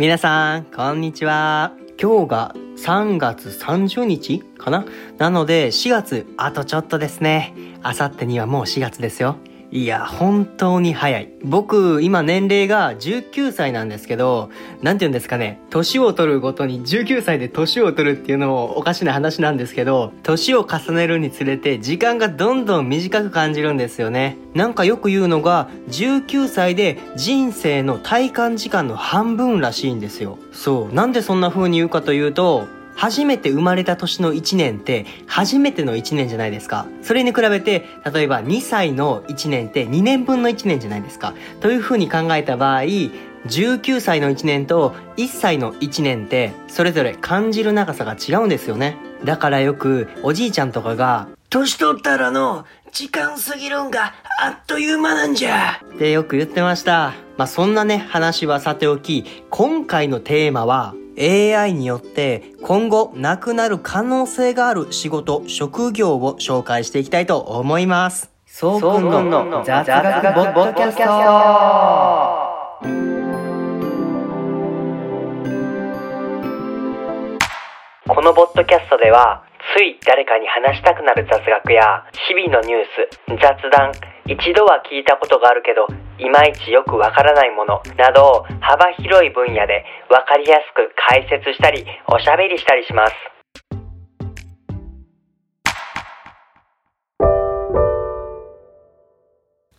皆さん、こんにちは。今日が3月30日かな？なので4月あとちょっとですね。あさってにはもう4月ですよ。いや、本当に早い。僕、今年齢が19歳なんですけど、なんて言うんですかね、年を取るごとに19歳で年を取るっていうのもおかしな話なんですけど、年を重ねるにつれて時間がどんどん短く感じるんですよね。なんかよく言うのが、19歳で人生の体感時間の半分らしいんですよ。そう。なんでそんな風に言うかというと、初めて生まれた年の1年って初めての1年じゃないですか。それに比べて、例えば2歳の1年って2年分の1年じゃないですか。という風に考えた場合、19歳の1年と1歳の1年ってそれぞれ感じる長さが違うんですよね。だからよくおじいちゃんとかが、年取ったらの時間過ぎるんがあっという間なんじゃってよく言ってました。まあ、そんなね、話はさておき、今回のテーマは AI によって今後なくなる可能性がある仕事、職業を紹介していきたいと思います。そうくんの雑学ボッドキャストこのボッドキャストではつい誰かに話したくなる雑学や日々のニュース、雑談、一度は聞いたことがあるけどいまいちよくわからないものなど幅広い分野でわかりやすく解説したりおしゃべりしたりします。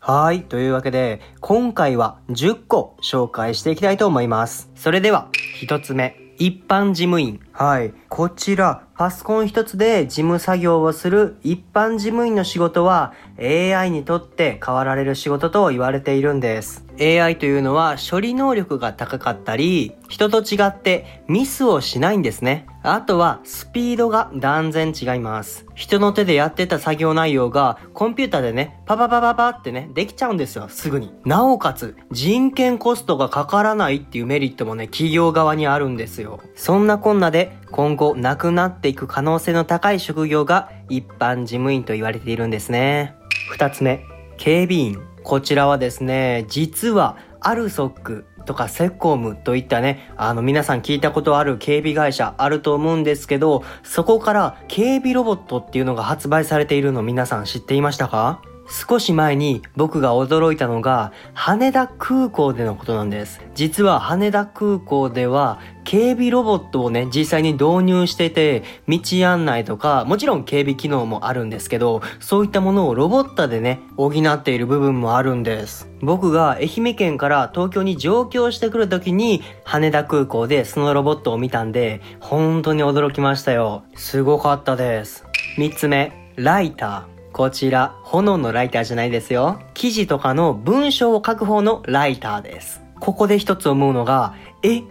はい。というわけで、今回は10個紹介していきたいと思います。それでは、1つ目。一般事務員。はい。こちら、パソコン一つで事務作業をする一般事務員の仕事は AI にとって変わられる仕事と言われているんです。AI というのは処理能力が高かったり、人と違ってミスをしないんですね。あとはスピードが断然違います。人の手でやってた作業内容がコンピューターでね、パパパパパってね、できちゃうんですよ、すぐに。なおかつ、人件コストがかからないっていうメリットもね、企業側にあるんですよ。そんなこんなで、今後なくなっていく可能性の高い職業が一般事務員と言われているんですね。二つ目、警備員。こちらはですね、実はアルソックとかセコムといったね、あの皆さん聞いたことある警備会社あると思うんですけど、そこから警備ロボットっていうのが発売されているの皆さん知っていましたか？少し前に僕が驚いたのが羽田空港でのことなんです。実は羽田空港では警備ロボットをね、実際に導入してて、道案内とか、もちろん警備機能もあるんですけど、そういったものをロボットでね、補っている部分もあるんです。僕が愛媛県から東京に上京してくる時に、羽田空港でそのロボットを見たんで、本当に驚きましたよ。すごかったです。三つ目、ライター。こちら、炎のライターじゃないですよ。記事とかの文章を書く方のライターです。ここで一つ思うのが、え、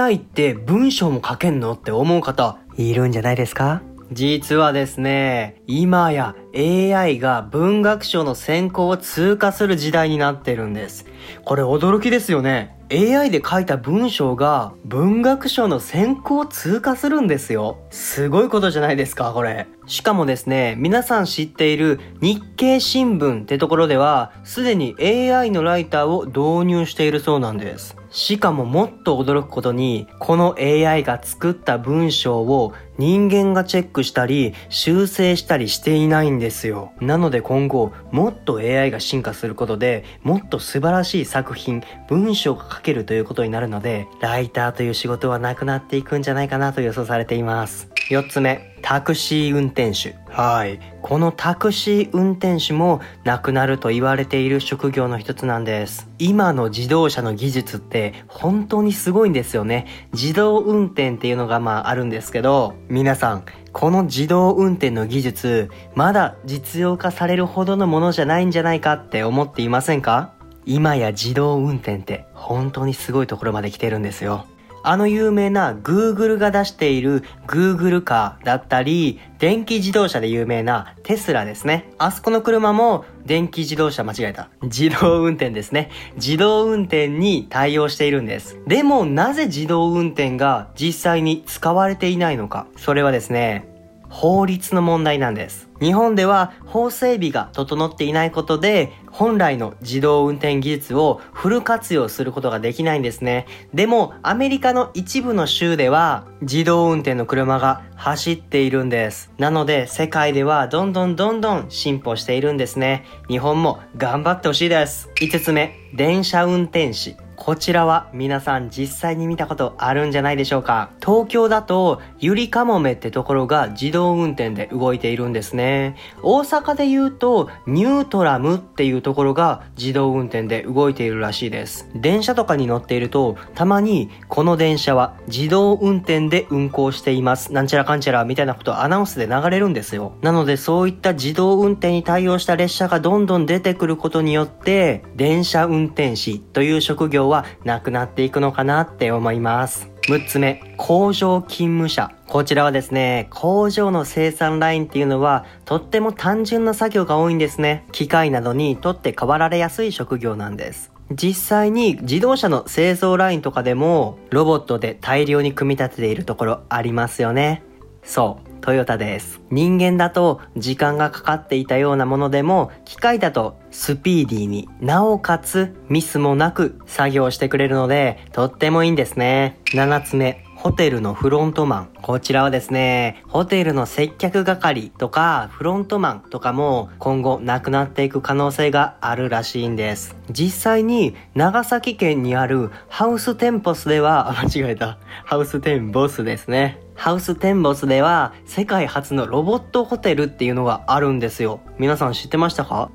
AI って文章も書けんの？って思う方、いるんじゃないですか？実はですね、今や AI が文学賞の選考を通過する時代になってるんです。これ驚きですよね。AI で書いた文章が文学賞の選考を通過するんですよ。すごいことじゃないですか、これ。しかもですね、皆さん知っている日経新聞ってところでは、すでに AI のライターを導入しているそうなんです。しかももっと驚くことに、この AI が作った文章を人間がチェックしたり、修正したりしていないんですよ。なので今後、もっと AI が進化することで、もっと素晴らしい作品、文章が書けるということになるので、ライターという仕事はなくなっていくんじゃないかなと予想されています。4つ目、タクシー運転手。はい。このタクシー運転手もなくなると言われている職業の一つなんです。今の自動車の技術って本当にすごいんですよね。自動運転っていうのがまああるんですけど、皆さん、この自動運転の技術、まだ実用化されるほどのものじゃないんじゃないかって思っていませんか？今や自動運転って本当にすごいところまで来てるんですよ。あの有名な Google が出している Google カーだったり、電気自動車で有名なテスラですね。あそこの車も電気自動車間違えた。自動運転ですね。自動運転に対応しているんです。でもなぜ自動運転が実際に使われていないのか。それはですね、法律の問題なんです。日本では法整備が整っていないことで、本来の自動運転技術をフル活用することができないんですね。でも、アメリカの一部の州では、自動運転の車が走っているんです。なので、世界ではどんどんどんどん進歩しているんですね。日本も頑張ってほしいです。5つ目、電車運転士。こちらは皆さん実際に見たことあるんじゃないでしょうか。東京だとゆりかもめってところが自動運転で動いているんですね。大阪で言うとニュートラムっていうところが自動運転で動いているらしいです。電車とかに乗っているとたまにこの電車は自動運転で運行しています。なんちゃらかんちゃらみたいなことアナウンスで流れるんですよ。なのでそういった自動運転に対応した列車がどんどん出てくることによって電車運転士という職業はなくなっていくのかなって思います。6つ目、工場勤務者。こちらはですね、工場の生産ラインっていうのは、とっても単純な作業が多いんですね。機械などにとって変わられやすい職業なんです。実際に自動車の製造ラインとかでも、ロボットで大量に組み立てているところありますよね。そう。トヨタです。人間だと時間がかかっていたようなものでも、機械だとスピーディーに、なおかつミスもなく作業してくれるので、とってもいいんですね。7つ目、ホテルのフロントマン。こちらはですね、ホテルの接客係とかフロントマンとかも今後なくなっていく可能性があるらしいんです。実際に長崎県にあるハウステンポスでは、あ、間違えた。ハウステンボスですね。ハウステンボスでは世界初のロボットホテルっていうのがあるんですよ。皆さん知ってましたか？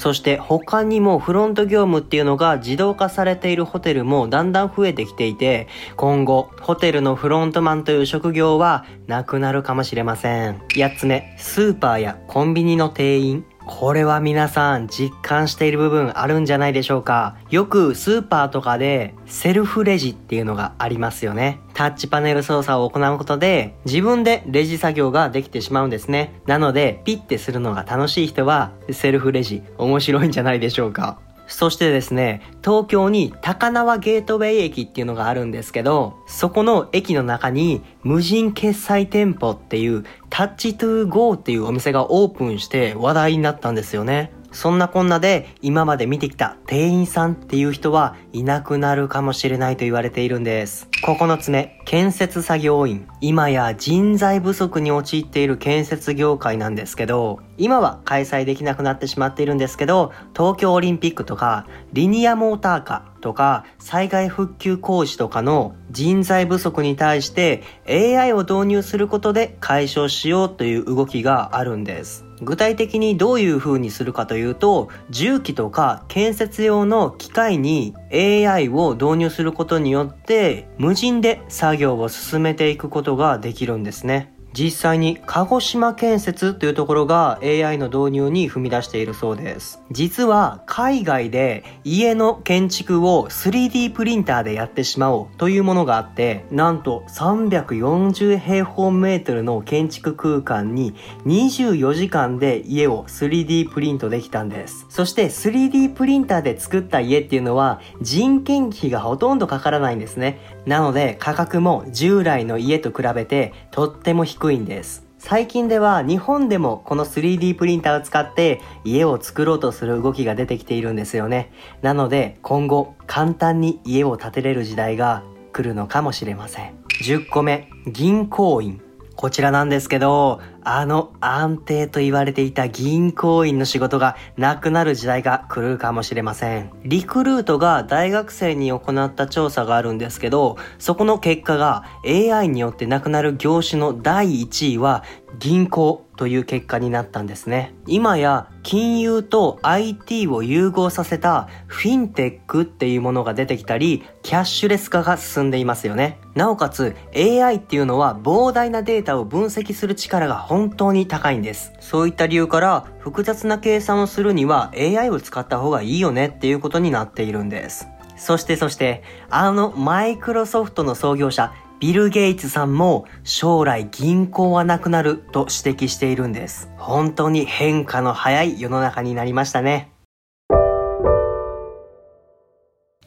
そして他にもフロント業務っていうのが自動化されているホテルもだんだん増えてきていて、今後ホテルのフロントマンという職業はなくなるかもしれません。8つ目、スーパーやコンビニの店員。これは皆さん実感している部分あるんじゃないでしょうか。よくスーパーとかでセルフレジっていうのがありますよね。タッチパネル操作を行うことで自分でレジ作業ができてしまうんですね。なのでピッてするのが楽しい人はセルフレジ面白いんじゃないでしょうか。そしてですね、東京に高輪ゲートウェイ駅っていうのがあるんですけど、そこの駅の中に無人決済店舗っていうタッチトゥーゴーっていうお店がオープンして話題になったんですよね。そんなこんなで今まで見てきた店員さんっていう人はいなくなるかもしれないと言われているんです。9つ目、建設作業員。今や人材不足に陥っている建設業界なんですけど、今は開催できなくなってしまっているんですけど、東京オリンピックとか、リニアモーターカーとか、災害復旧工事とかの人材不足に対して AI を導入することで解消しようという動きがあるんです。具体的にどういう風にするかというと、重機とか建設用の機械に AI を導入することによって、無人で作業を進めていくことができるんですね。実際に鹿児島建設というところが AI の導入に踏み出しているそうです。実は海外で家の建築を 3D プリンターでやってしまおうというものがあって、なんと340平方メートルの建築空間に24時間で家を 3D プリントできたんです。そして 3D プリンターで作った家っていうのは人件費がほとんどかからないんですね。なので価格も従来の家と比べてとっても低いんです。最近では日本でもこの 3D プリンターを使って家を作ろうとする動きが出てきているんですよね。なので今後簡単に家を建てれる時代が来るのかもしれません。10個目、銀行員。こちらなんですけど、あの安定と言われていた銀行員の仕事がなくなる時代が来るかもしれません。リクルートが大学生に行った調査があるんですけど、そこの結果が AI によってなくなる業種の第1位は銀行という結果になったんですね。今や金融と IT を融合させたフィンテックっていうものが出てきたり、キャッシュレス化が進んでいますよね。なおかつ AI っていうのは膨大なデータを分析する力が本当に高いんです。そういった理由から複雑な計算をするには AI を使った方がいいよねっていうことになっているんです。そしてそして、あのマイクロソフトの創業者、ビル・ゲイツさんも将来銀行はなくなると指摘しているんです。本当に変化の早い世の中になりましたね。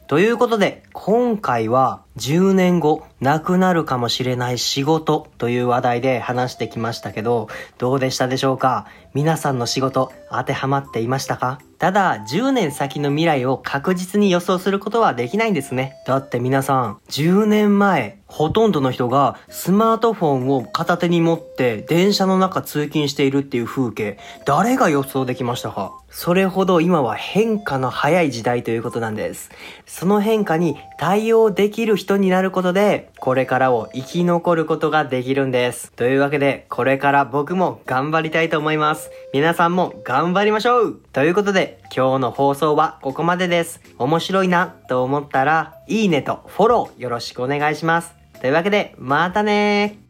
ということで、今回は10年後なくなるかもしれない仕事という話題で話してきましたけど、どうでしたでしょうか？皆さんの仕事当てはまっていましたか？ただ、10年先の未来を確実に予想することはできないんですね。だって皆さん、10年前、ほとんどの人がスマートフォンを片手に持って電車の中通勤しているっていう風景、誰が予想できましたか？それほど今は変化の早い時代ということなんです。その変化に対応できる人になることで、これからを生き残ることができるんです。というわけで、これから僕も頑張りたいと思います。皆さんも頑張りましょうということで今日の放送はここまでです。面白いなと思ったら、いいねとフォローよろしくお願いします。というわけで、またね